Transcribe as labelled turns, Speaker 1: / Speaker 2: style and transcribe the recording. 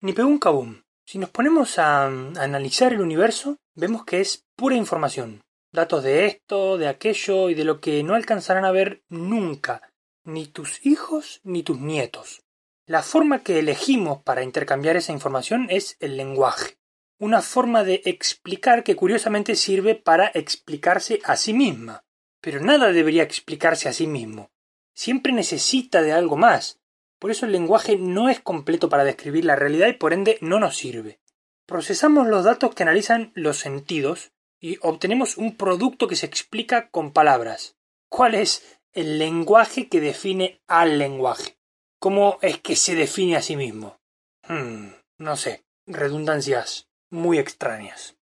Speaker 1: Ni pegún cabum. Si nos ponemos a, a analizar el universo, vemos que es pura información. Datos de esto, de aquello y de lo que no alcanzarán a ver nunca ni tus hijos ni tus nietos. La forma que elegimos para intercambiar esa información es el lenguaje. Una forma de explicar que curiosamente sirve para explicarse a sí misma. Pero nada debería explicarse a sí mismo. Siempre necesita de algo más. Por eso el lenguaje no es completo para describir la realidad y por ende no nos sirve. Procesamos los datos que analizan los sentidos y obtenemos un producto que se explica con palabras. ¿Cuál es el lenguaje que define al lenguaje? ¿Cómo es que se define a sí mismo? Hmm, no sé, redundancias muy extrañas.